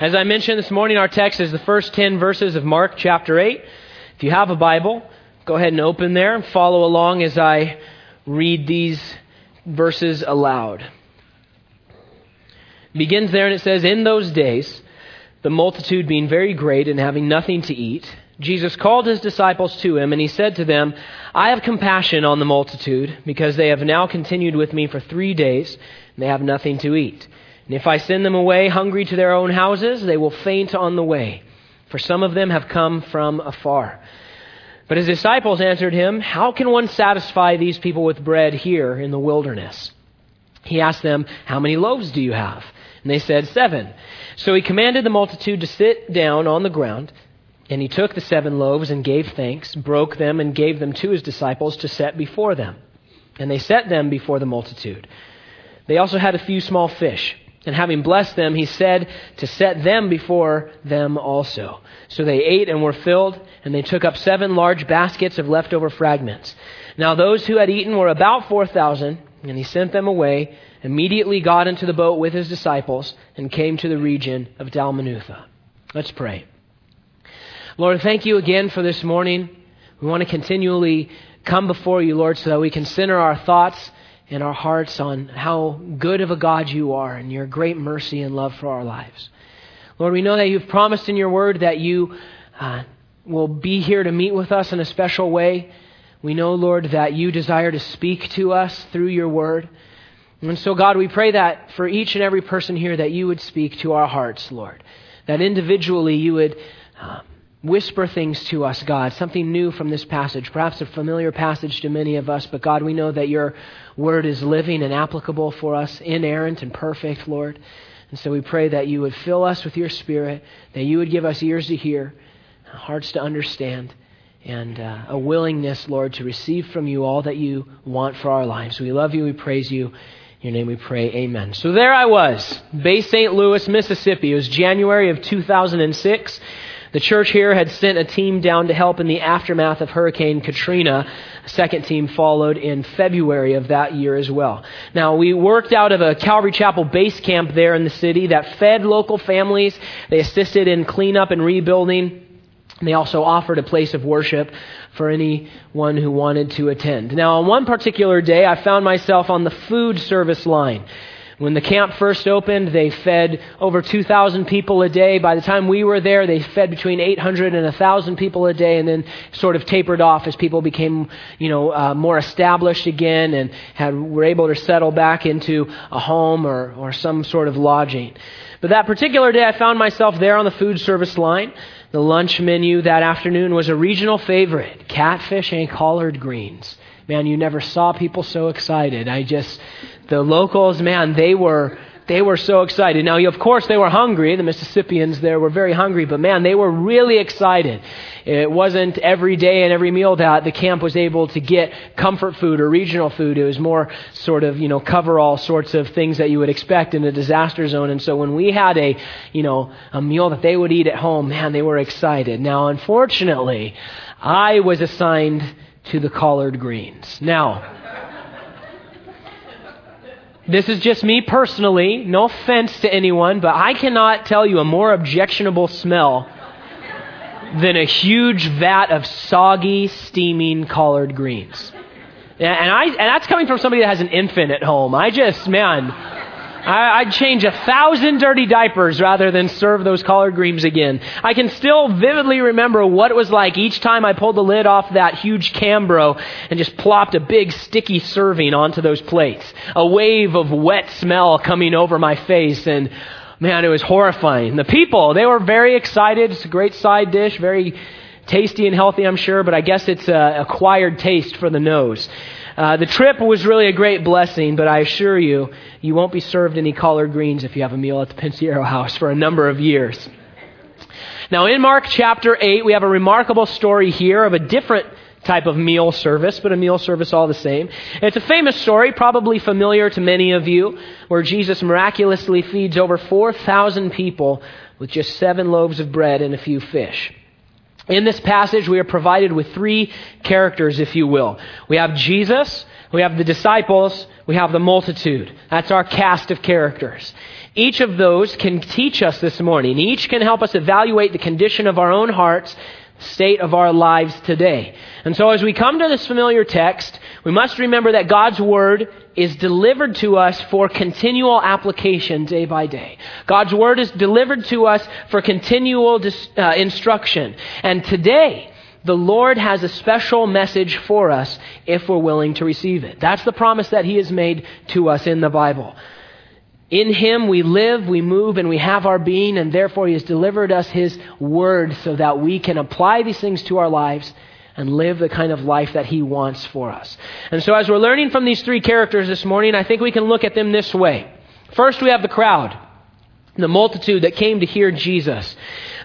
As I mentioned this morning, our text is the first 10 verses of Mark chapter 8. If you have a Bible, go ahead and open there and follow along as I read these verses aloud. It begins there and it says, In those days, the multitude being very great and having nothing to eat, Jesus called his disciples to him, and he said to them, I have compassion on the multitude, because they have now continued with me for three days, and they have nothing to eat. And if I send them away hungry to their own houses, they will faint on the way, for some of them have come from afar. But his disciples answered him, How can one satisfy these people with bread here in the wilderness? He asked them, How many loaves do you have? And they said, Seven. So he commanded the multitude to sit down on the ground. And he took the seven loaves and gave thanks, broke them, and gave them to his disciples to set before them. And they set them before the multitude. They also had a few small fish. And having blessed them, he said to set them before them also. So they ate and were filled, and they took up seven large baskets of leftover fragments. Now those who had eaten were about four thousand, and he sent them away, immediately got into the boat with his disciples, and came to the region of Dalmanutha. Let's pray. Lord, thank you again for this morning. We want to continually come before you, Lord, so that we can center our thoughts in our hearts on how good of a God you are and your great mercy and love for our lives. Lord, we know that you've promised in your word that you uh, will be here to meet with us in a special way. We know, Lord, that you desire to speak to us through your word. And so, God, we pray that for each and every person here that you would speak to our hearts, Lord. That individually you would uh, whisper things to us, God, something new from this passage, perhaps a familiar passage to many of us, but God, we know that your word is living and applicable for us, inerrant and perfect, Lord. And so we pray that you would fill us with your spirit, that you would give us ears to hear, hearts to understand, and uh, a willingness, Lord, to receive from you all that you want for our lives. We love you, we praise you. In your name we pray, amen. So there I was, Bay St. Louis, Mississippi. It was January of 2006. The church here had sent a team down to help in the aftermath of Hurricane Katrina. A second team followed in February of that year as well. Now, we worked out of a Calvary Chapel base camp there in the city that fed local families. They assisted in cleanup and rebuilding. They also offered a place of worship for anyone who wanted to attend. Now, on one particular day, I found myself on the food service line. When the camp first opened, they fed over 2,000 people a day. By the time we were there, they fed between 800 and 1,000 people a day and then sort of tapered off as people became, you know, uh, more established again and had, were able to settle back into a home or, or some sort of lodging. But that particular day, I found myself there on the food service line. The lunch menu that afternoon was a regional favorite catfish and collard greens. Man, you never saw people so excited. I just, the locals, man, they were they were so excited. Now, of course, they were hungry. The Mississippians there were very hungry, but man, they were really excited. It wasn't every day and every meal that the camp was able to get comfort food or regional food. It was more sort of, you know, cover all sorts of things that you would expect in a disaster zone. And so when we had a, you know, a meal that they would eat at home, man, they were excited. Now, unfortunately, I was assigned to the collard greens. Now, this is just me personally, no offense to anyone, but I cannot tell you a more objectionable smell than a huge vat of soggy, steaming collard greens. And, I, and that's coming from somebody that has an infant at home. I just, man, I, would change a thousand dirty diapers rather than serve those collard greens again. I can still vividly remember what it was like each time I pulled the lid off that huge Cambro and just plopped a big sticky serving onto those plates. A wave of wet smell coming over my face and man, it was horrifying. The people, they were very excited. It's a great side dish, very tasty and healthy, I'm sure, but I guess it's a acquired taste for the nose. Uh, the trip was really a great blessing, but I assure you, you won't be served any collard greens if you have a meal at the Pensiero house for a number of years. Now, in Mark chapter 8, we have a remarkable story here of a different type of meal service, but a meal service all the same. It's a famous story, probably familiar to many of you, where Jesus miraculously feeds over 4,000 people with just seven loaves of bread and a few fish. In this passage, we are provided with three characters, if you will. We have Jesus, we have the disciples, we have the multitude. That's our cast of characters. Each of those can teach us this morning. Each can help us evaluate the condition of our own hearts, state of our lives today. And so as we come to this familiar text, we must remember that God's Word is delivered to us for continual application day by day. God's Word is delivered to us for continual dis, uh, instruction. And today, the Lord has a special message for us if we're willing to receive it. That's the promise that He has made to us in the Bible. In Him we live, we move, and we have our being, and therefore He has delivered us His Word so that we can apply these things to our lives and live the kind of life that He wants for us. And so, as we're learning from these three characters this morning, I think we can look at them this way. First, we have the crowd, the multitude that came to hear Jesus.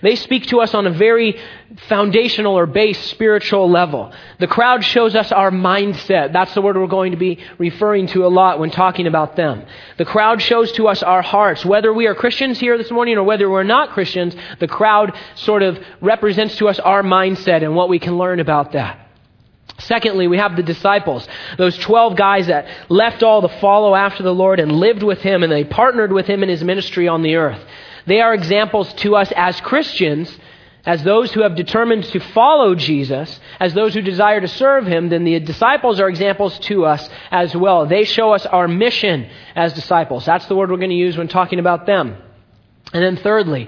They speak to us on a very foundational or base spiritual level. The crowd shows us our mindset. That's the word we're going to be referring to a lot when talking about them. The crowd shows to us our hearts. Whether we are Christians here this morning or whether we're not Christians, the crowd sort of represents to us our mindset and what we can learn about that. Secondly, we have the disciples, those 12 guys that left all to follow after the Lord and lived with him and they partnered with him in his ministry on the earth. They are examples to us as Christians, as those who have determined to follow Jesus, as those who desire to serve him, then the disciples are examples to us as well. They show us our mission as disciples. That's the word we're going to use when talking about them. And then thirdly,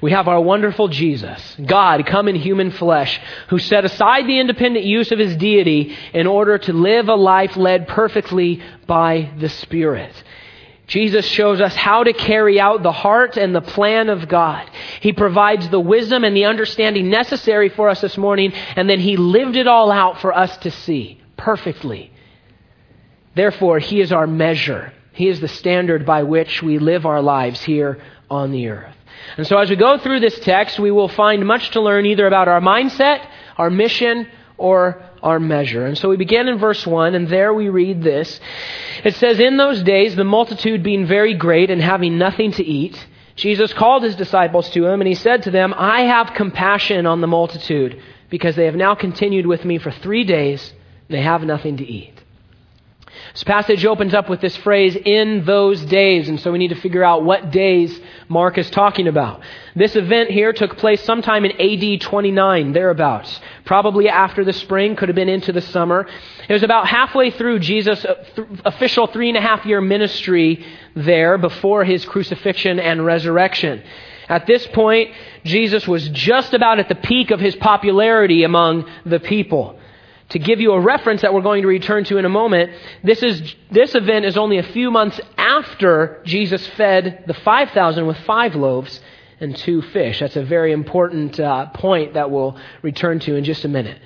we have our wonderful Jesus, God come in human flesh, who set aside the independent use of his deity in order to live a life led perfectly by the Spirit. Jesus shows us how to carry out the heart and the plan of God. He provides the wisdom and the understanding necessary for us this morning, and then He lived it all out for us to see perfectly. Therefore, He is our measure. He is the standard by which we live our lives here on the earth. And so, as we go through this text, we will find much to learn either about our mindset, our mission, or our measure. And so we begin in verse 1, and there we read this. It says, In those days, the multitude being very great and having nothing to eat, Jesus called his disciples to him, and he said to them, I have compassion on the multitude, because they have now continued with me for three days, and they have nothing to eat. This passage opens up with this phrase, in those days, and so we need to figure out what days Mark is talking about. This event here took place sometime in AD 29, thereabouts. Probably after the spring, could have been into the summer. It was about halfway through Jesus' uh, official three and a half year ministry there before his crucifixion and resurrection. At this point, Jesus was just about at the peak of his popularity among the people to give you a reference that we're going to return to in a moment, this, is, this event is only a few months after Jesus fed the 5,000 with five loaves and two fish. That's a very important uh, point that we'll return to in just a minute.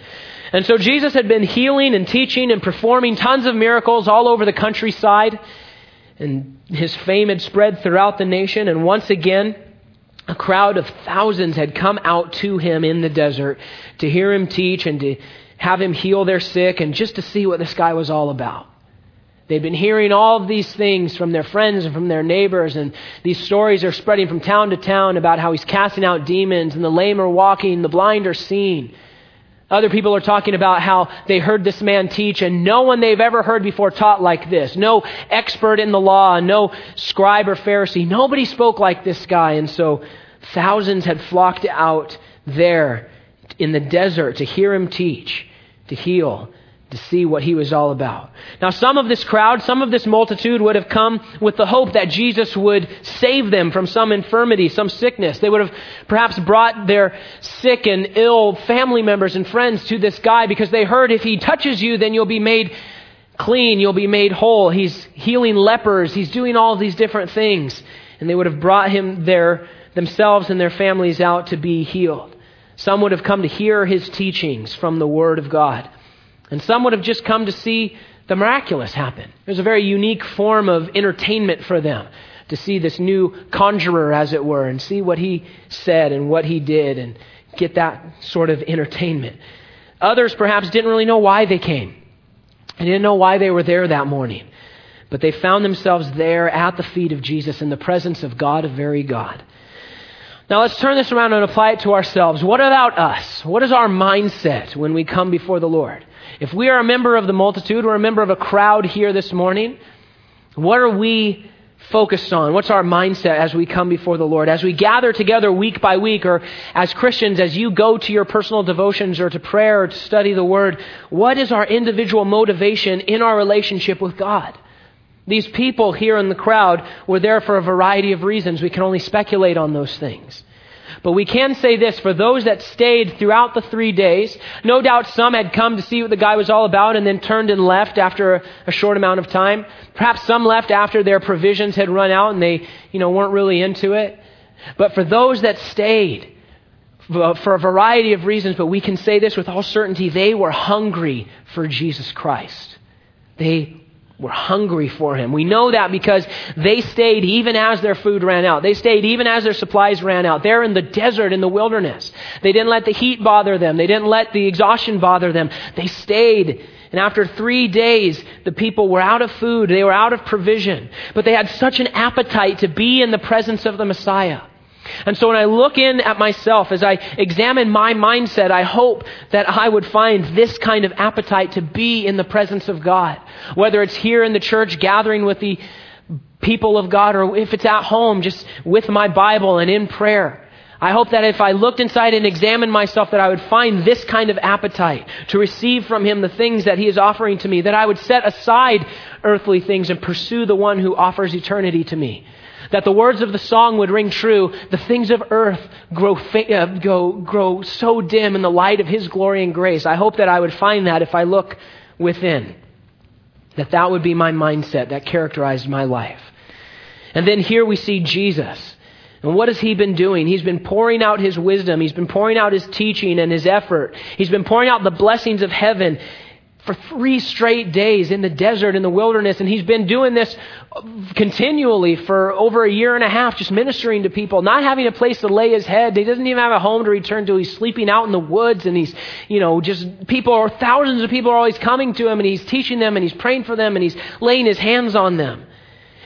And so Jesus had been healing and teaching and performing tons of miracles all over the countryside, and his fame had spread throughout the nation. And once again, a crowd of thousands had come out to him in the desert to hear him teach and to have him heal their sick, and just to see what this guy was all about. They've been hearing all of these things from their friends and from their neighbors, and these stories are spreading from town to town about how he's casting out demons, and the lame are walking, the blind are seeing. Other people are talking about how they heard this man teach, and no one they've ever heard before taught like this. No expert in the law, no scribe or Pharisee. Nobody spoke like this guy, and so thousands had flocked out there in the desert to hear him teach to heal, to see what he was all about. Now, some of this crowd, some of this multitude would have come with the hope that Jesus would save them from some infirmity, some sickness. They would have perhaps brought their sick and ill family members and friends to this guy because they heard if he touches you, then you'll be made clean, you'll be made whole. He's healing lepers, he's doing all these different things. And they would have brought him their, themselves and their families out to be healed. Some would have come to hear his teachings from the Word of God. And some would have just come to see the miraculous happen. It was a very unique form of entertainment for them to see this new conjurer, as it were, and see what he said and what he did and get that sort of entertainment. Others perhaps didn't really know why they came. They didn't know why they were there that morning. But they found themselves there at the feet of Jesus in the presence of God, a very God. Now let's turn this around and apply it to ourselves. What about us? What is our mindset when we come before the Lord? If we are a member of the multitude, we're a member of a crowd here this morning, what are we focused on? What's our mindset as we come before the Lord? As we gather together week by week, or as Christians, as you go to your personal devotions or to prayer or to study the Word, what is our individual motivation in our relationship with God? These people here in the crowd were there for a variety of reasons. We can only speculate on those things. But we can say this for those that stayed throughout the three days, no doubt some had come to see what the guy was all about and then turned and left after a short amount of time. Perhaps some left after their provisions had run out and they, you know, weren't really into it. But for those that stayed, for a variety of reasons, but we can say this with all certainty, they were hungry for Jesus Christ. They were hungry for him. We know that because they stayed even as their food ran out. They stayed even as their supplies ran out. They're in the desert, in the wilderness. They didn't let the heat bother them. They didn't let the exhaustion bother them. They stayed. And after three days, the people were out of food. They were out of provision. But they had such an appetite to be in the presence of the Messiah. And so when I look in at myself, as I examine my mindset, I hope that I would find this kind of appetite to be in the presence of God. Whether it's here in the church gathering with the people of God or if it's at home just with my Bible and in prayer. I hope that if I looked inside and examined myself that I would find this kind of appetite to receive from Him the things that He is offering to me, that I would set aside earthly things and pursue the one who offers eternity to me that the words of the song would ring true. The things of earth grow, uh, go, grow so dim in the light of His glory and grace. I hope that I would find that if I look within. That that would be my mindset that characterized my life. And then here we see Jesus. And what has he been doing? He's been pouring out his wisdom. He's been pouring out his teaching and his effort. He's been pouring out the blessings of heaven for three straight days in the desert, in the wilderness. And he's been doing this continually for over a year and a half, just ministering to people, not having a place to lay his head. He doesn't even have a home to return to. He's sleeping out in the woods and he's, you know, just people or thousands of people are always coming to him and he's teaching them and he's praying for them and he's laying his hands on them.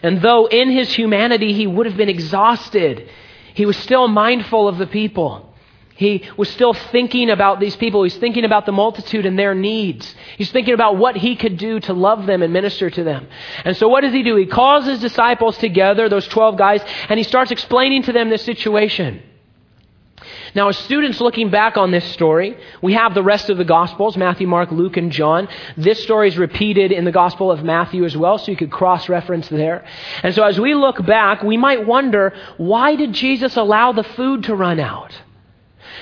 And though in his humanity he would have been exhausted, he was still mindful of the people. He was still thinking about these people. He's thinking about the multitude and their needs. He's thinking about what he could do to love them and minister to them. And so what does he do? He calls his disciples together, those 12 guys, and he starts explaining to them this situation. Now, as students looking back on this story, we have the rest of the Gospels Matthew, Mark, Luke, and John. This story is repeated in the Gospel of Matthew as well, so you could cross reference there. And so, as we look back, we might wonder why did Jesus allow the food to run out?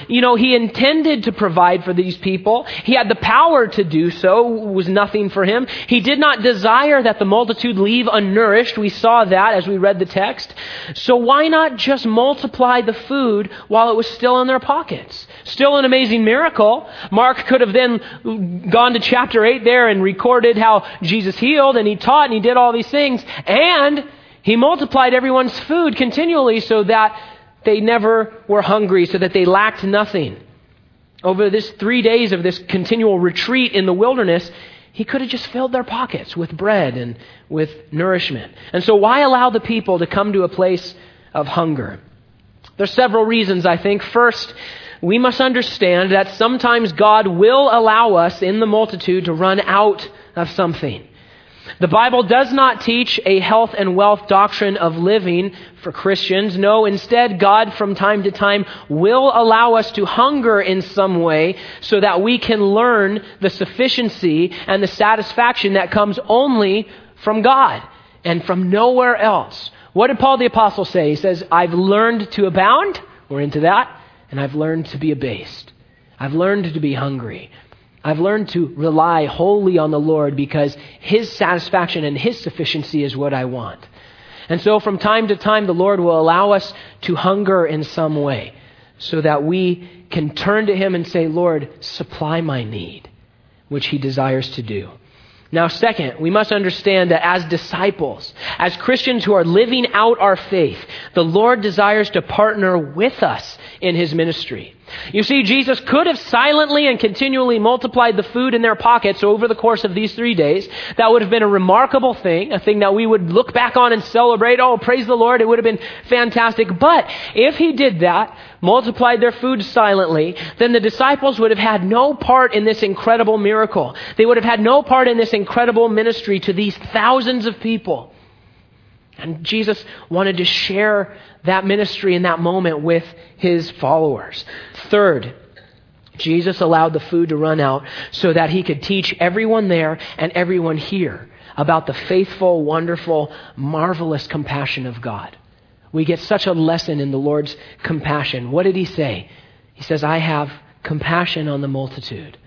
You know, he intended to provide for these people. He had the power to do so. It was nothing for him. He did not desire that the multitude leave unnourished. We saw that as we read the text. So why not just multiply the food while it was still in their pockets? Still an amazing miracle. Mark could have then gone to chapter 8 there and recorded how Jesus healed and he taught and he did all these things. And he multiplied everyone's food continually so that they never were hungry, so that they lacked nothing. Over this three days of this continual retreat in the wilderness, he could have just filled their pockets with bread and with nourishment. And so, why allow the people to come to a place of hunger? There's several reasons, I think. First, we must understand that sometimes God will allow us in the multitude to run out of something. The Bible does not teach a health and wealth doctrine of living for Christians. No, instead, God from time to time will allow us to hunger in some way so that we can learn the sufficiency and the satisfaction that comes only from God and from nowhere else. What did Paul the Apostle say? He says, I've learned to abound. We're into that. And I've learned to be abased. I've learned to be hungry. I've learned to rely wholly on the Lord because His satisfaction and His sufficiency is what I want. And so from time to time, the Lord will allow us to hunger in some way so that we can turn to Him and say, Lord, supply my need, which He desires to do. Now, second, we must understand that as disciples, as Christians who are living out our faith, the Lord desires to partner with us in his ministry. You see, Jesus could have silently and continually multiplied the food in their pockets over the course of these three days. That would have been a remarkable thing, a thing that we would look back on and celebrate. Oh, praise the Lord. It would have been fantastic. But if he did that, multiplied their food silently, then the disciples would have had no part in this incredible miracle. They would have had no part in this incredible ministry to these thousands of people. And Jesus wanted to share that ministry in that moment with his followers. Third, Jesus allowed the food to run out so that he could teach everyone there and everyone here about the faithful, wonderful, marvelous compassion of God. We get such a lesson in the Lord's compassion. What did he say? He says, I have compassion on the multitude.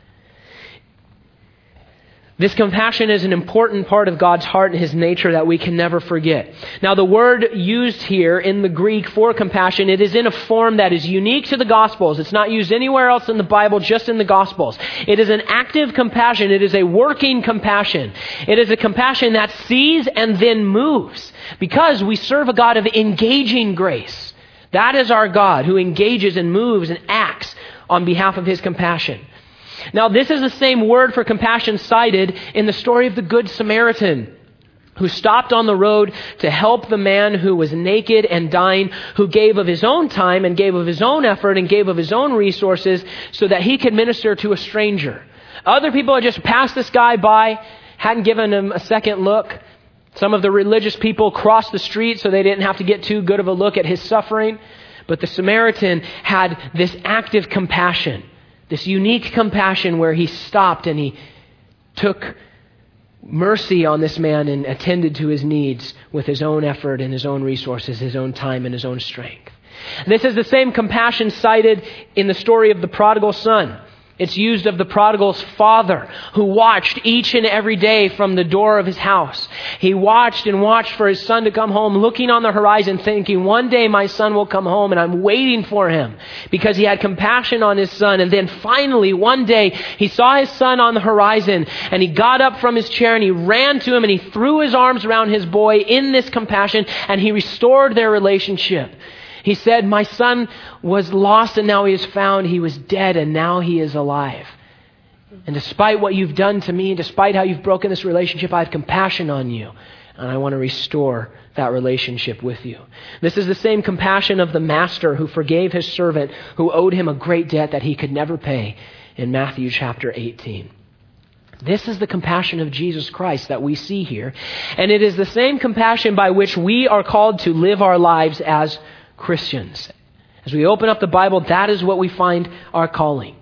This compassion is an important part of God's heart and His nature that we can never forget. Now, the word used here in the Greek for compassion, it is in a form that is unique to the Gospels. It's not used anywhere else in the Bible, just in the Gospels. It is an active compassion. It is a working compassion. It is a compassion that sees and then moves because we serve a God of engaging grace. That is our God who engages and moves and acts on behalf of His compassion. Now, this is the same word for compassion cited in the story of the Good Samaritan who stopped on the road to help the man who was naked and dying, who gave of his own time and gave of his own effort and gave of his own resources so that he could minister to a stranger. Other people had just passed this guy by, hadn't given him a second look. Some of the religious people crossed the street so they didn't have to get too good of a look at his suffering. But the Samaritan had this active compassion. This unique compassion where he stopped and he took mercy on this man and attended to his needs with his own effort and his own resources, his own time and his own strength. This is the same compassion cited in the story of the prodigal son. It's used of the prodigal's father who watched each and every day from the door of his house. He watched and watched for his son to come home, looking on the horizon, thinking, one day my son will come home and I'm waiting for him because he had compassion on his son. And then finally, one day, he saw his son on the horizon and he got up from his chair and he ran to him and he threw his arms around his boy in this compassion and he restored their relationship. He said, My son was lost and now he is found. He was dead and now he is alive. And despite what you've done to me, despite how you've broken this relationship, I have compassion on you. And I want to restore that relationship with you. This is the same compassion of the master who forgave his servant who owed him a great debt that he could never pay in Matthew chapter 18. This is the compassion of Jesus Christ that we see here. And it is the same compassion by which we are called to live our lives as Christians. As we open up the Bible, that is what we find our calling.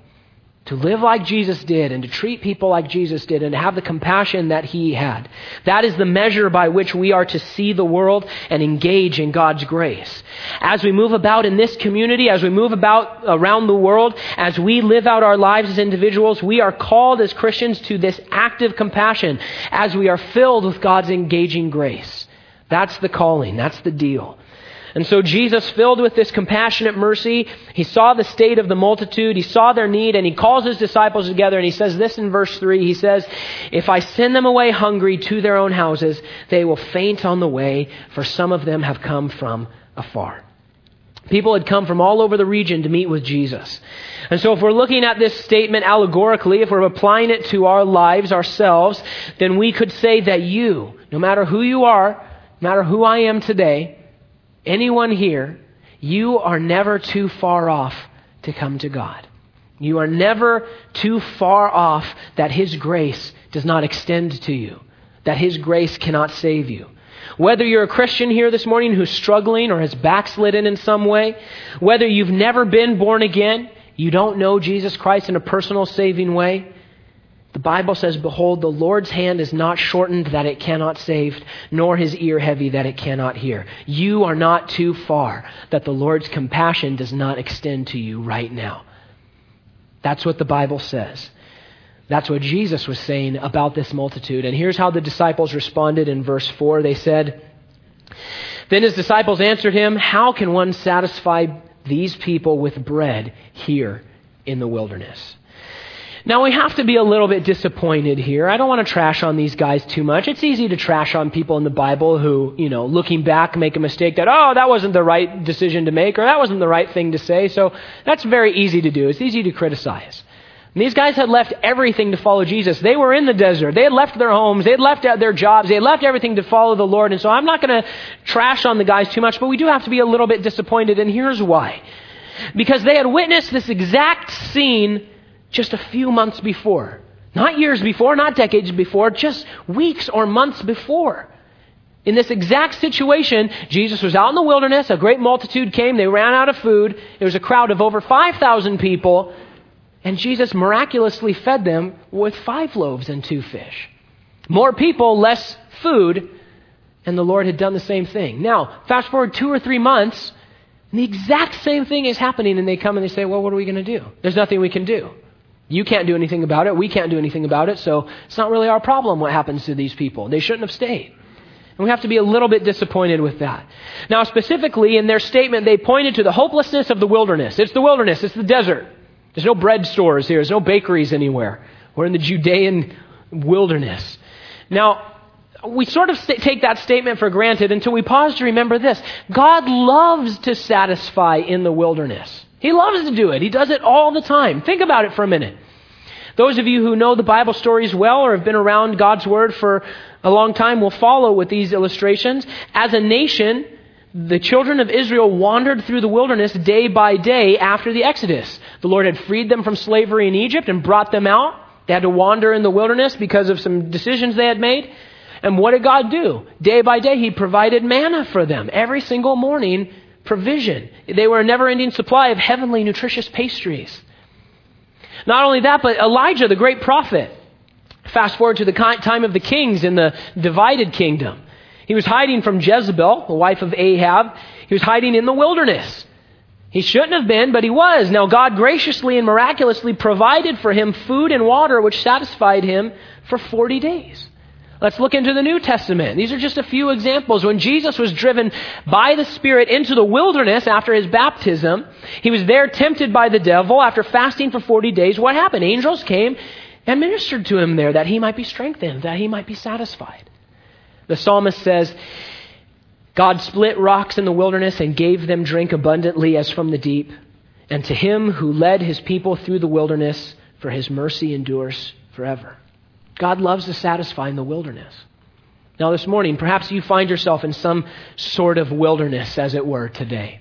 To live like Jesus did and to treat people like Jesus did and to have the compassion that he had. That is the measure by which we are to see the world and engage in God's grace. As we move about in this community, as we move about around the world, as we live out our lives as individuals, we are called as Christians to this active compassion as we are filled with God's engaging grace. That's the calling. That's the deal. And so Jesus, filled with this compassionate mercy, he saw the state of the multitude, he saw their need, and he calls his disciples together and he says this in verse 3. He says, If I send them away hungry to their own houses, they will faint on the way, for some of them have come from afar. People had come from all over the region to meet with Jesus. And so if we're looking at this statement allegorically, if we're applying it to our lives ourselves, then we could say that you, no matter who you are, no matter who I am today, anyone here, you are never too far off to come to God. You are never too far off that His grace does not extend to you, that His grace cannot save you. Whether you're a Christian here this morning who's struggling or has backslidden in some way, whether you've never been born again, you don't know Jesus Christ in a personal saving way, the Bible says, Behold, the Lord's hand is not shortened that it cannot save, nor his ear heavy that it cannot hear. You are not too far that the Lord's compassion does not extend to you right now. That's what the Bible says. That's what Jesus was saying about this multitude. And here's how the disciples responded in verse 4. They said, Then his disciples answered him, How can one satisfy these people with bread here in the wilderness? Now, we have to be a little bit disappointed here. I don't want to trash on these guys too much. It's easy to trash on people in the Bible who, you know, looking back, make a mistake that, oh, that wasn't the right decision to make, or that wasn't the right thing to say. So that's very easy to do. It's easy to criticize. And these guys had left everything to follow Jesus. They were in the desert. They had left their homes. They had left their jobs. They had left everything to follow the Lord. And so I'm not going to trash on the guys too much, but we do have to be a little bit disappointed. And here's why. Because they had witnessed this exact scene just a few months before. Not years before, not decades before, just weeks or months before. In this exact situation, Jesus was out in the wilderness. A great multitude came. They ran out of food. There was a crowd of over 5,000 people. And Jesus miraculously fed them with five loaves and two fish. More people, less food. And the Lord had done the same thing. Now, fast forward two or three months, and the exact same thing is happening. And they come and they say, Well, what are we going to do? There's nothing we can do. You can't do anything about it. We can't do anything about it. So it's not really our problem what happens to these people. They shouldn't have stayed. And we have to be a little bit disappointed with that. Now, specifically, in their statement, they pointed to the hopelessness of the wilderness. It's the wilderness, it's the desert. There's no bread stores here, there's no bakeries anywhere. We're in the Judean wilderness. Now, we sort of take that statement for granted until we pause to remember this God loves to satisfy in the wilderness. He loves to do it. He does it all the time. Think about it for a minute. Those of you who know the Bible stories well or have been around God's Word for a long time will follow with these illustrations. As a nation, the children of Israel wandered through the wilderness day by day after the Exodus. The Lord had freed them from slavery in Egypt and brought them out. They had to wander in the wilderness because of some decisions they had made. And what did God do? Day by day, He provided manna for them every single morning provision. They were a never ending supply of heavenly, nutritious pastries. Not only that, but Elijah, the great prophet, fast forward to the time of the kings in the divided kingdom. He was hiding from Jezebel, the wife of Ahab. He was hiding in the wilderness. He shouldn't have been, but he was. Now, God graciously and miraculously provided for him food and water which satisfied him for 40 days. Let's look into the New Testament. These are just a few examples. When Jesus was driven by the Spirit into the wilderness after his baptism, he was there tempted by the devil. After fasting for 40 days, what happened? Angels came and ministered to him there that he might be strengthened, that he might be satisfied. The psalmist says, God split rocks in the wilderness and gave them drink abundantly as from the deep. And to him who led his people through the wilderness, for his mercy endures forever. God loves to satisfy in the wilderness. Now, this morning, perhaps you find yourself in some sort of wilderness, as it were, today.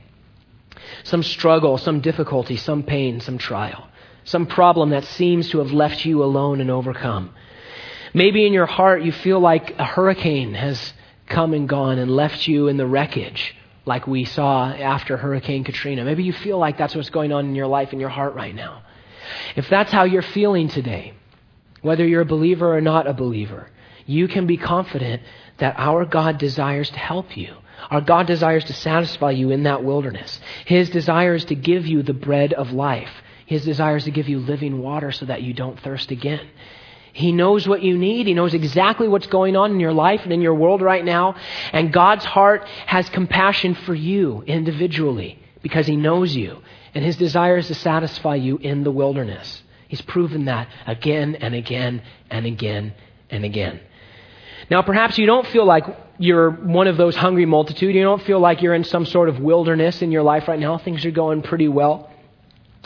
Some struggle, some difficulty, some pain, some trial, some problem that seems to have left you alone and overcome. Maybe in your heart you feel like a hurricane has come and gone and left you in the wreckage, like we saw after Hurricane Katrina. Maybe you feel like that's what's going on in your life, in your heart right now. If that's how you're feeling today, whether you're a believer or not a believer, you can be confident that our God desires to help you. Our God desires to satisfy you in that wilderness. His desire is to give you the bread of life. His desire is to give you living water so that you don't thirst again. He knows what you need. He knows exactly what's going on in your life and in your world right now. And God's heart has compassion for you individually because He knows you. And His desire is to satisfy you in the wilderness. He's proven that again and again and again and again. Now, perhaps you don't feel like you're one of those hungry multitude. You don't feel like you're in some sort of wilderness in your life right now. Things are going pretty well.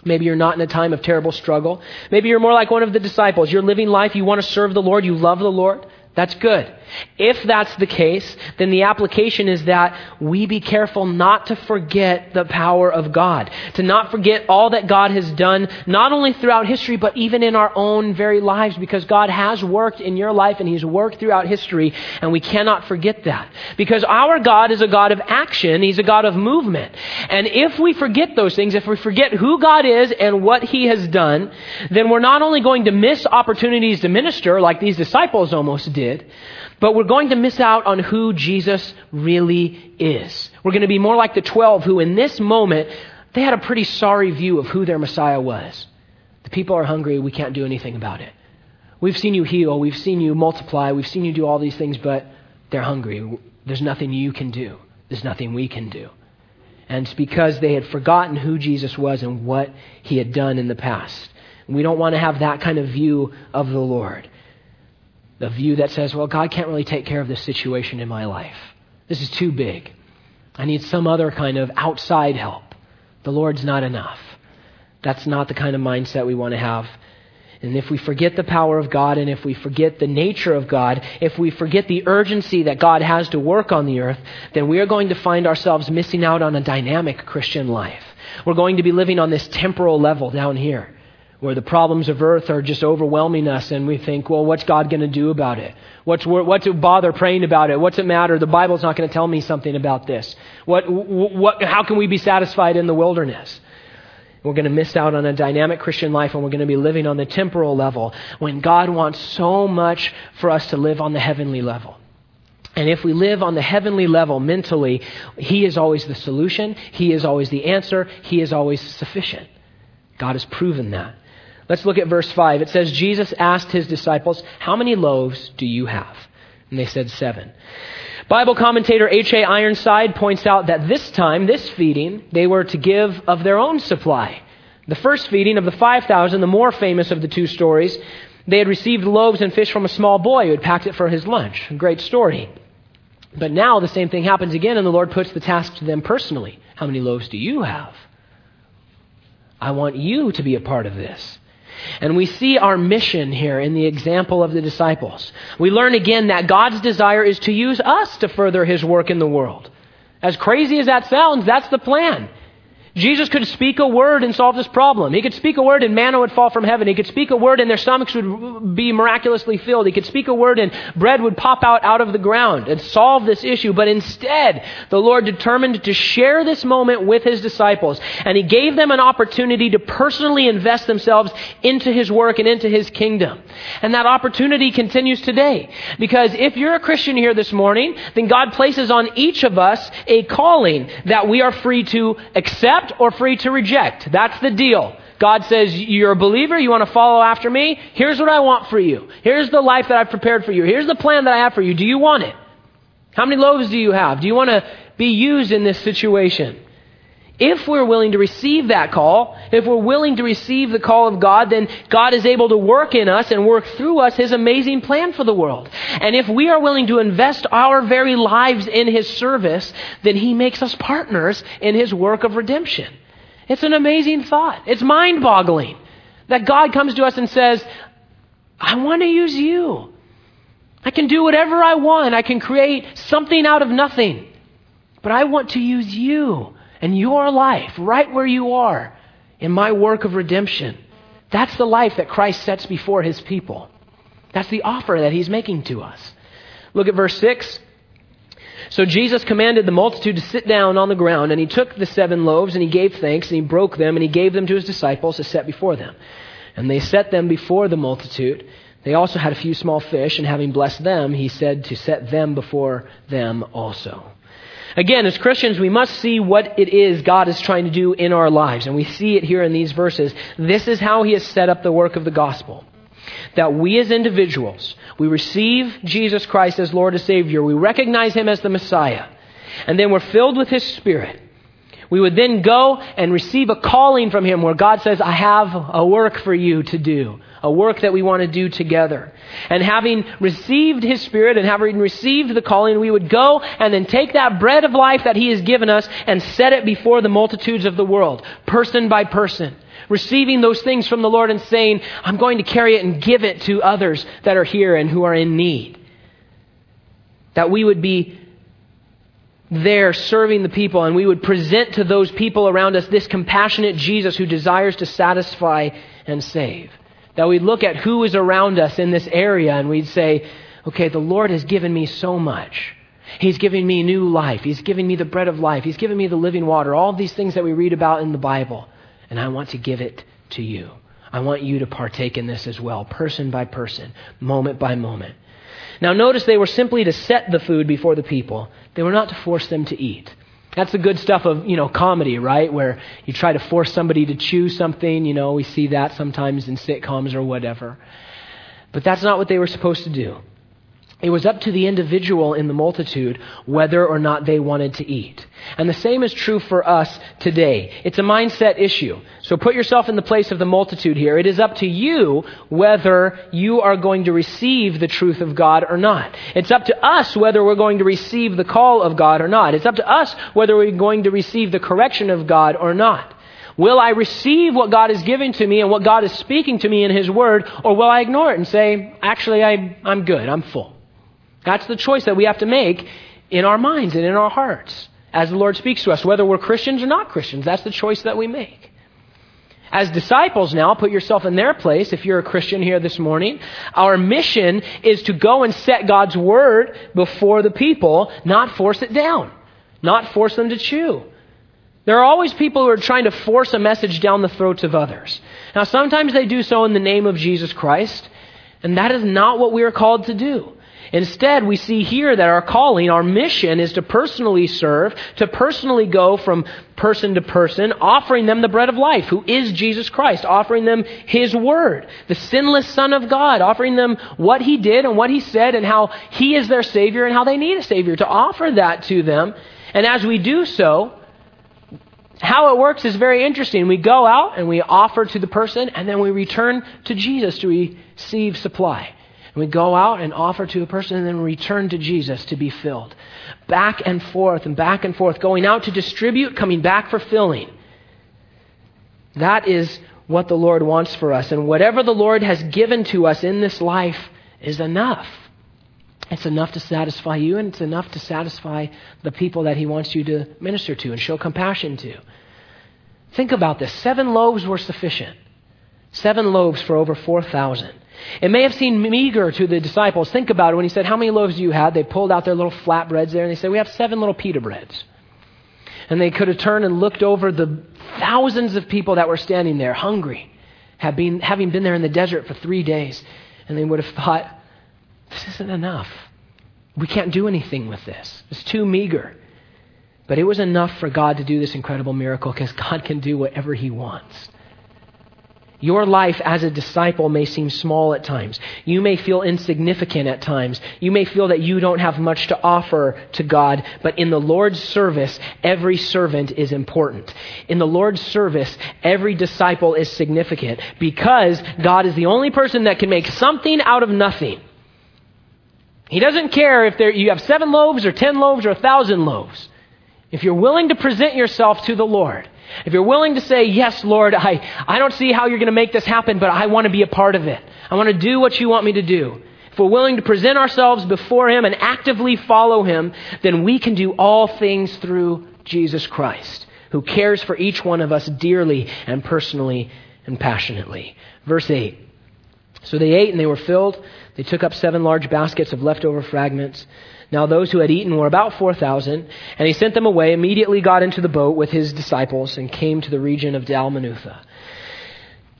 Maybe you're not in a time of terrible struggle. Maybe you're more like one of the disciples. You're living life. You want to serve the Lord. You love the Lord. That's good. If that's the case, then the application is that we be careful not to forget the power of God, to not forget all that God has done, not only throughout history, but even in our own very lives, because God has worked in your life and He's worked throughout history, and we cannot forget that. Because our God is a God of action, He's a God of movement. And if we forget those things, if we forget who God is and what He has done, then we're not only going to miss opportunities to minister, like these disciples almost did, but we're going to miss out on who Jesus really is. We're going to be more like the 12 who, in this moment, they had a pretty sorry view of who their Messiah was. The people are hungry. We can't do anything about it. We've seen you heal. We've seen you multiply. We've seen you do all these things, but they're hungry. There's nothing you can do. There's nothing we can do. And it's because they had forgotten who Jesus was and what he had done in the past. We don't want to have that kind of view of the Lord. The view that says, well, God can't really take care of this situation in my life. This is too big. I need some other kind of outside help. The Lord's not enough. That's not the kind of mindset we want to have. And if we forget the power of God and if we forget the nature of God, if we forget the urgency that God has to work on the earth, then we are going to find ourselves missing out on a dynamic Christian life. We're going to be living on this temporal level down here where the problems of earth are just overwhelming us and we think, well, what's God going to do about it? What's, what's to bother praying about it? What's it matter? The Bible's not going to tell me something about this. What, what, how can we be satisfied in the wilderness? We're going to miss out on a dynamic Christian life and we're going to be living on the temporal level when God wants so much for us to live on the heavenly level. And if we live on the heavenly level mentally, He is always the solution. He is always the answer. He is always sufficient. God has proven that. Let's look at verse 5. It says, Jesus asked his disciples, How many loaves do you have? And they said, Seven. Bible commentator H.A. Ironside points out that this time, this feeding, they were to give of their own supply. The first feeding of the 5,000, the more famous of the two stories, they had received loaves and fish from a small boy who had packed it for his lunch. Great story. But now the same thing happens again, and the Lord puts the task to them personally. How many loaves do you have? I want you to be a part of this. And we see our mission here in the example of the disciples. We learn again that God's desire is to use us to further his work in the world. As crazy as that sounds, that's the plan. Jesus could speak a word and solve this problem. He could speak a word and manna would fall from heaven. He could speak a word and their stomachs would be miraculously filled. He could speak a word and bread would pop out out of the ground and solve this issue. But instead, the Lord determined to share this moment with his disciples. And he gave them an opportunity to personally invest themselves into his work and into his kingdom. And that opportunity continues today. Because if you're a Christian here this morning, then God places on each of us a calling that we are free to accept accept or free to reject. That's the deal. God says, You're a believer, you want to follow after me? Here's what I want for you. Here's the life that I've prepared for you. Here's the plan that I have for you. Do you want it? How many loaves do you have? Do you want to be used in this situation? If we're willing to receive that call, if we're willing to receive the call of God, then God is able to work in us and work through us His amazing plan for the world. And if we are willing to invest our very lives in His service, then He makes us partners in His work of redemption. It's an amazing thought. It's mind boggling that God comes to us and says, I want to use you. I can do whatever I want. I can create something out of nothing. But I want to use you and your life right where you are in my work of redemption. That's the life that Christ sets before his people. That's the offer that he's making to us. Look at verse 6. So Jesus commanded the multitude to sit down on the ground, and he took the seven loaves, and he gave thanks, and he broke them, and he gave them to his disciples to set before them. And they set them before the multitude. They also had a few small fish, and having blessed them, he said to set them before them also. Again, as Christians, we must see what it is God is trying to do in our lives. And we see it here in these verses. This is how He has set up the work of the gospel. That we as individuals, we receive Jesus Christ as Lord and Savior. We recognize Him as the Messiah. And then we're filled with His Spirit. We would then go and receive a calling from Him where God says, I have a work for you to do a work that we want to do together. And having received His Spirit and having received the calling, we would go and then take that bread of life that He has given us and set it before the multitudes of the world, person by person. Receiving those things from the Lord and saying, I'm going to carry it and give it to others that are here and who are in need. That we would be there serving the people and we would present to those people around us this compassionate Jesus who desires to satisfy and save. That we'd look at who is around us in this area and we'd say, okay, the Lord has given me so much. He's giving me new life. He's giving me the bread of life. He's giving me the living water. All these things that we read about in the Bible. And I want to give it to you. I want you to partake in this as well, person by person, moment by moment. Now, notice they were simply to set the food before the people, they were not to force them to eat. That's the good stuff of, you know, comedy, right? Where you try to force somebody to chew something. You know, we see that sometimes in sitcoms or whatever. But that's not what they were supposed to do. It was up to the individual in the multitude whether or not they wanted to eat. And the same is true for us today. It's a mindset issue. So put yourself in the place of the multitude here. It is up to you whether you are going to receive the truth of God or not. It's up to us whether we're going to receive the call of God or not. It's up to us whether we're going to receive the correction of God or not. Will I receive what God is giving to me and what God is speaking to me in His Word, or will I ignore it and say, actually, I, I'm good, I'm full? That's the choice that we have to make in our minds and in our hearts as the Lord speaks to us, whether we're Christians or not Christians. That's the choice that we make. As disciples now, put yourself in their place if you're a Christian here this morning. Our mission is to go and set God's word before the people, not force it down, not force them to chew. There are always people who are trying to force a message down the throats of others. Now, sometimes they do so in the name of Jesus Christ, and that is not what we are called to do. Instead, we see here that our calling, our mission is to personally serve, to personally go from person to person, offering them the bread of life, who is Jesus Christ, offering them His Word, the sinless Son of God, offering them what He did and what He said and how He is their Savior and how they need a Savior, to offer that to them. And as we do so, how it works is very interesting. We go out and we offer to the person, and then we return to Jesus to receive supply. And we go out and offer to a person and then return to Jesus to be filled. Back and forth and back and forth, going out to distribute, coming back for filling. That is what the Lord wants for us. And whatever the Lord has given to us in this life is enough. It's enough to satisfy you, and it's enough to satisfy the people that He wants you to minister to and show compassion to. Think about this seven loaves were sufficient. Seven loaves for over 4,000. It may have seemed meager to the disciples. Think about it when he said, How many loaves do you have? They pulled out their little flatbreads there and they said, We have seven little pita breads. And they could have turned and looked over the thousands of people that were standing there, hungry, been, having been there in the desert for three days. And they would have thought, This isn't enough. We can't do anything with this. It's too meager. But it was enough for God to do this incredible miracle because God can do whatever He wants. Your life as a disciple may seem small at times. You may feel insignificant at times. You may feel that you don't have much to offer to God, but in the Lord's service, every servant is important. In the Lord's service, every disciple is significant because God is the only person that can make something out of nothing. He doesn't care if there, you have seven loaves or ten loaves or a thousand loaves. If you're willing to present yourself to the Lord, if you're willing to say, Yes, Lord, I, I don't see how you're going to make this happen, but I want to be a part of it. I want to do what you want me to do. If we're willing to present ourselves before Him and actively follow Him, then we can do all things through Jesus Christ, who cares for each one of us dearly and personally and passionately. Verse 8. So they ate and they were filled. They took up seven large baskets of leftover fragments. Now those who had eaten were about 4,000, and he sent them away, immediately got into the boat with his disciples, and came to the region of Dalmanutha.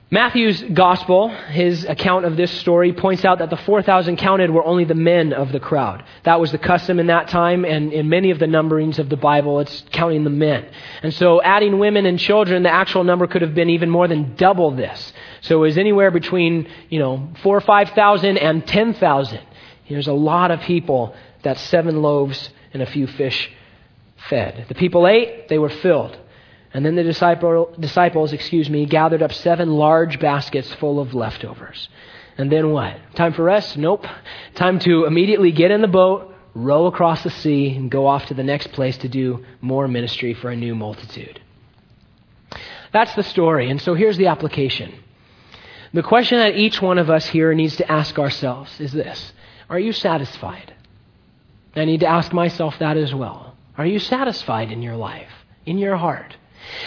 Matthew's gospel, his account of this story, points out that the 4,000 counted were only the men of the crowd. That was the custom in that time, and in many of the numberings of the Bible, it's counting the men. And so adding women and children, the actual number could have been even more than double this. So it was anywhere between, you know, four or 5,000 and 10,000. There's a lot of people that seven loaves and a few fish fed. The people ate, they were filled. And then the disciple, disciples, excuse me, gathered up seven large baskets full of leftovers. And then what? Time for rest? Nope. Time to immediately get in the boat, row across the sea, and go off to the next place to do more ministry for a new multitude. That's the story. And so here's the application. The question that each one of us here needs to ask ourselves is this Are you satisfied? I need to ask myself that as well. Are you satisfied in your life, in your heart?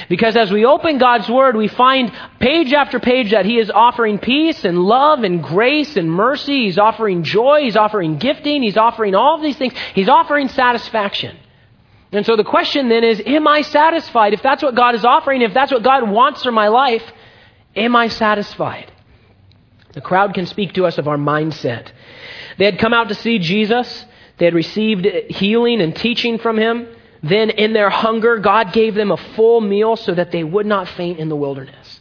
Because as we open God's Word, we find page after page that He is offering peace and love and grace and mercy. He's offering joy. He's offering gifting. He's offering all of these things. He's offering satisfaction. And so the question then is, am I satisfied? If that's what God is offering, if that's what God wants for my life, am I satisfied? The crowd can speak to us of our mindset. They had come out to see Jesus. They had received healing and teaching from him. Then, in their hunger, God gave them a full meal so that they would not faint in the wilderness.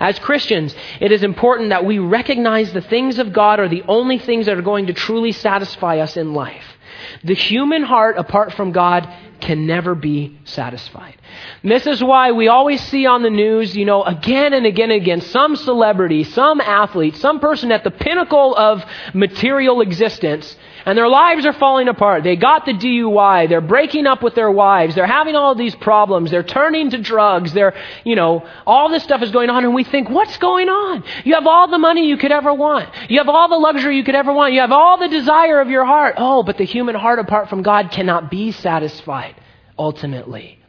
As Christians, it is important that we recognize the things of God are the only things that are going to truly satisfy us in life. The human heart, apart from God, can never be satisfied. This is why we always see on the news, you know, again and again and again, some celebrity, some athlete, some person at the pinnacle of material existence and their lives are falling apart. They got the DUI. They're breaking up with their wives. They're having all these problems. They're turning to drugs. They're, you know, all this stuff is going on and we think, what's going on? You have all the money you could ever want. You have all the luxury you could ever want. You have all the desire of your heart. Oh, but the human heart apart from God cannot be satisfied ultimately.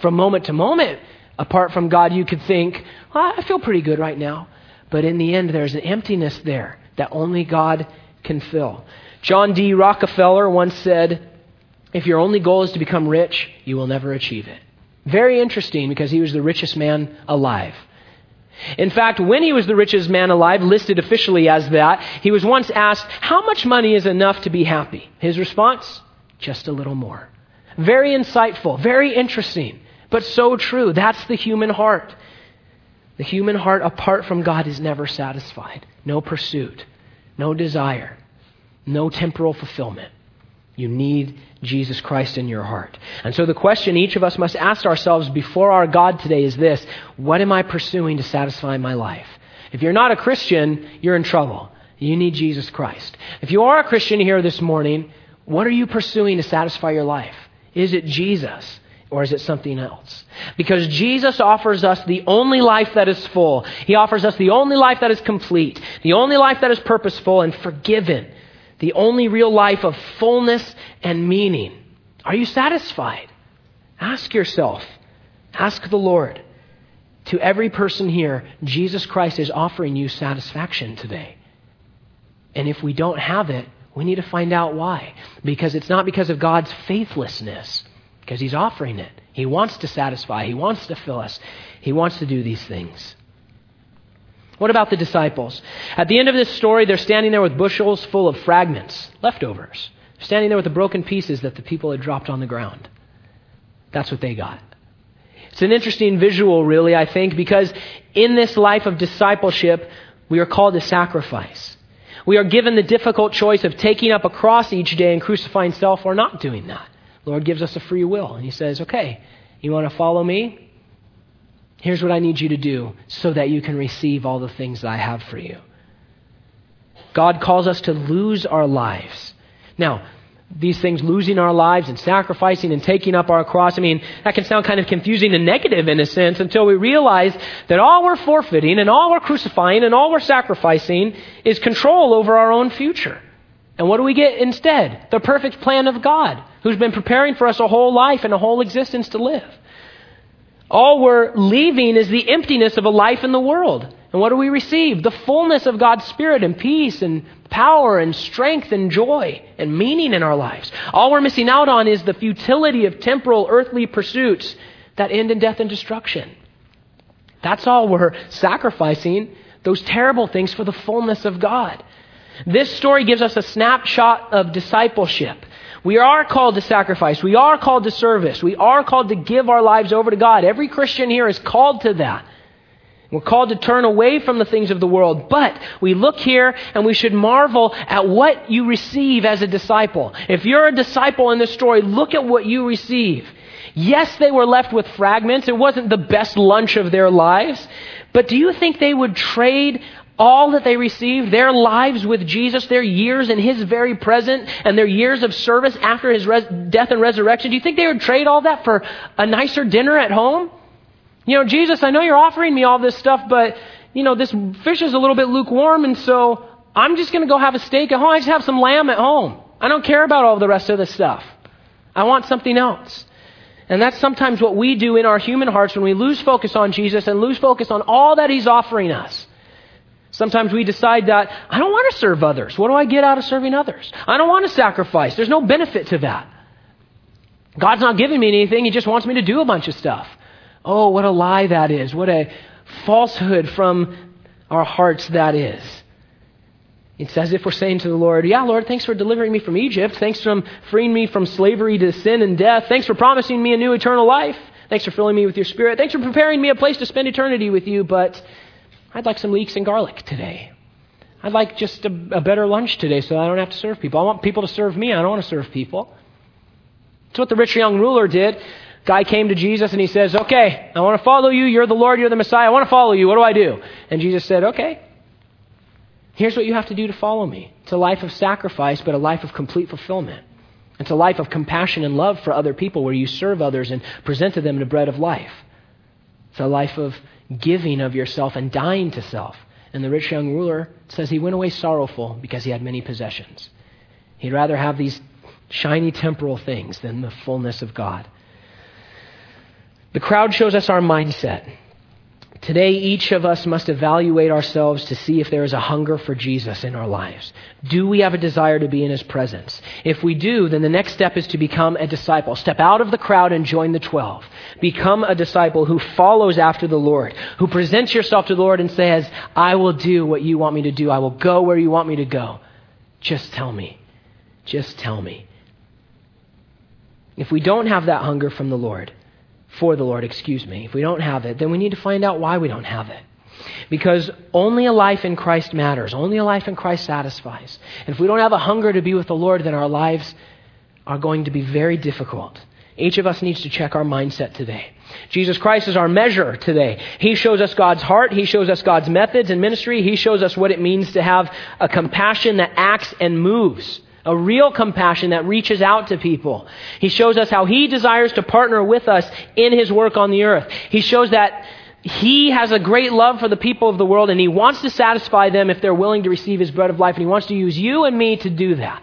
From moment to moment, apart from God, you could think, well, I feel pretty good right now. But in the end, there's an emptiness there that only God can fill. John D. Rockefeller once said, If your only goal is to become rich, you will never achieve it. Very interesting because he was the richest man alive. In fact, when he was the richest man alive, listed officially as that, he was once asked, How much money is enough to be happy? His response, Just a little more. Very insightful, very interesting, but so true. That's the human heart. The human heart, apart from God, is never satisfied. No pursuit, no desire no temporal fulfillment. You need Jesus Christ in your heart. And so the question each of us must ask ourselves before our God today is this What am I pursuing to satisfy my life? If you're not a Christian, you're in trouble. You need Jesus Christ. If you are a Christian here this morning, what are you pursuing to satisfy your life? Is it Jesus? Or is it something else? Because Jesus offers us the only life that is full. He offers us the only life that is complete, the only life that is purposeful and forgiven the only real life of fullness and meaning. Are you satisfied? Ask yourself. Ask the Lord. To every person here, Jesus Christ is offering you satisfaction today. And if we don't have it, we need to find out why. Because it's not because of God's faithlessness, because He's offering it. He wants to satisfy, He wants to fill us, He wants to do these things. What about the disciples? At the end of this story, they're standing there with bushels full of fragments, leftovers. Standing there with the broken pieces that the people had dropped on the ground. That's what they got. It's an interesting visual, really, I think, because in this life of discipleship, we are called to sacrifice. We are given the difficult choice of taking up a cross each day and crucifying self or not doing that. The Lord gives us a free will, and He says, okay, you want to follow me? Here's what I need you to do so that you can receive all the things that I have for you. God calls us to lose our lives. Now, these things, losing our lives and sacrificing and taking up our cross, I mean, that can sound kind of confusing and negative in a sense until we realize that all we're forfeiting and all we're crucifying and all we're sacrificing is control over our own future. And what do we get instead? The perfect plan of God, who's been preparing for us a whole life and a whole existence to live. All we're leaving is the emptiness of a life in the world. And what do we receive? The fullness of God's Spirit and peace and power and strength and joy and meaning in our lives. All we're missing out on is the futility of temporal earthly pursuits that end in death and destruction. That's all we're sacrificing, those terrible things for the fullness of God. This story gives us a snapshot of discipleship. We are called to sacrifice. We are called to service. We are called to give our lives over to God. Every Christian here is called to that. We're called to turn away from the things of the world. But we look here and we should marvel at what you receive as a disciple. If you're a disciple in this story, look at what you receive. Yes, they were left with fragments. It wasn't the best lunch of their lives. But do you think they would trade all that they received, their lives with Jesus, their years in His very present, and their years of service after His res- death and resurrection, do you think they would trade all that for a nicer dinner at home? You know, Jesus, I know you're offering me all this stuff, but, you know, this fish is a little bit lukewarm, and so I'm just going to go have a steak at home. I just have some lamb at home. I don't care about all the rest of this stuff. I want something else. And that's sometimes what we do in our human hearts when we lose focus on Jesus and lose focus on all that He's offering us. Sometimes we decide that I don't want to serve others. What do I get out of serving others? I don't want to sacrifice. There's no benefit to that. God's not giving me anything, He just wants me to do a bunch of stuff. Oh, what a lie that is. What a falsehood from our hearts that is. It's as if we're saying to the Lord, Yeah, Lord, thanks for delivering me from Egypt. Thanks for freeing me from slavery to sin and death. Thanks for promising me a new eternal life. Thanks for filling me with your spirit. Thanks for preparing me a place to spend eternity with you, but I'd like some leeks and garlic today. I'd like just a, a better lunch today so I don't have to serve people. I want people to serve me. I don't want to serve people. That's what the rich young ruler did. Guy came to Jesus and he says, Okay, I want to follow you. You're the Lord. You're the Messiah. I want to follow you. What do I do? And Jesus said, Okay. Here's what you have to do to follow me. It's a life of sacrifice, but a life of complete fulfillment. It's a life of compassion and love for other people where you serve others and present to them the bread of life. It's a life of giving of yourself and dying to self. And the rich young ruler says he went away sorrowful because he had many possessions. He'd rather have these shiny temporal things than the fullness of God. The crowd shows us our mindset. Today, each of us must evaluate ourselves to see if there is a hunger for Jesus in our lives. Do we have a desire to be in His presence? If we do, then the next step is to become a disciple. Step out of the crowd and join the twelve. Become a disciple who follows after the Lord, who presents yourself to the Lord and says, I will do what you want me to do. I will go where you want me to go. Just tell me. Just tell me. If we don't have that hunger from the Lord, for the Lord, excuse me. If we don't have it, then we need to find out why we don't have it. Because only a life in Christ matters. Only a life in Christ satisfies. And if we don't have a hunger to be with the Lord, then our lives are going to be very difficult. Each of us needs to check our mindset today. Jesus Christ is our measure today. He shows us God's heart. He shows us God's methods and ministry. He shows us what it means to have a compassion that acts and moves a real compassion that reaches out to people. He shows us how He desires to partner with us in His work on the earth. He shows that He has a great love for the people of the world and He wants to satisfy them if they're willing to receive His bread of life. And He wants to use you and me to do that.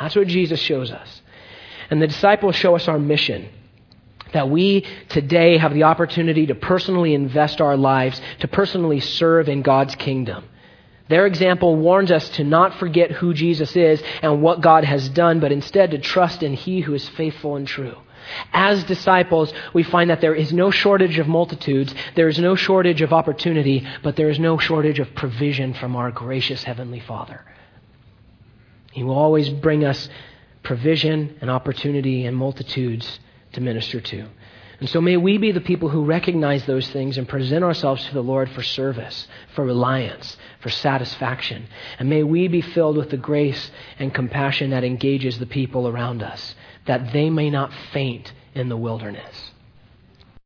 That's what Jesus shows us. And the disciples show us our mission. That we today have the opportunity to personally invest our lives, to personally serve in God's kingdom. Their example warns us to not forget who Jesus is and what God has done, but instead to trust in He who is faithful and true. As disciples, we find that there is no shortage of multitudes, there is no shortage of opportunity, but there is no shortage of provision from our gracious Heavenly Father. He will always bring us provision and opportunity and multitudes to minister to. And so may we be the people who recognize those things and present ourselves to the Lord for service, for reliance, for satisfaction. And may we be filled with the grace and compassion that engages the people around us, that they may not faint in the wilderness.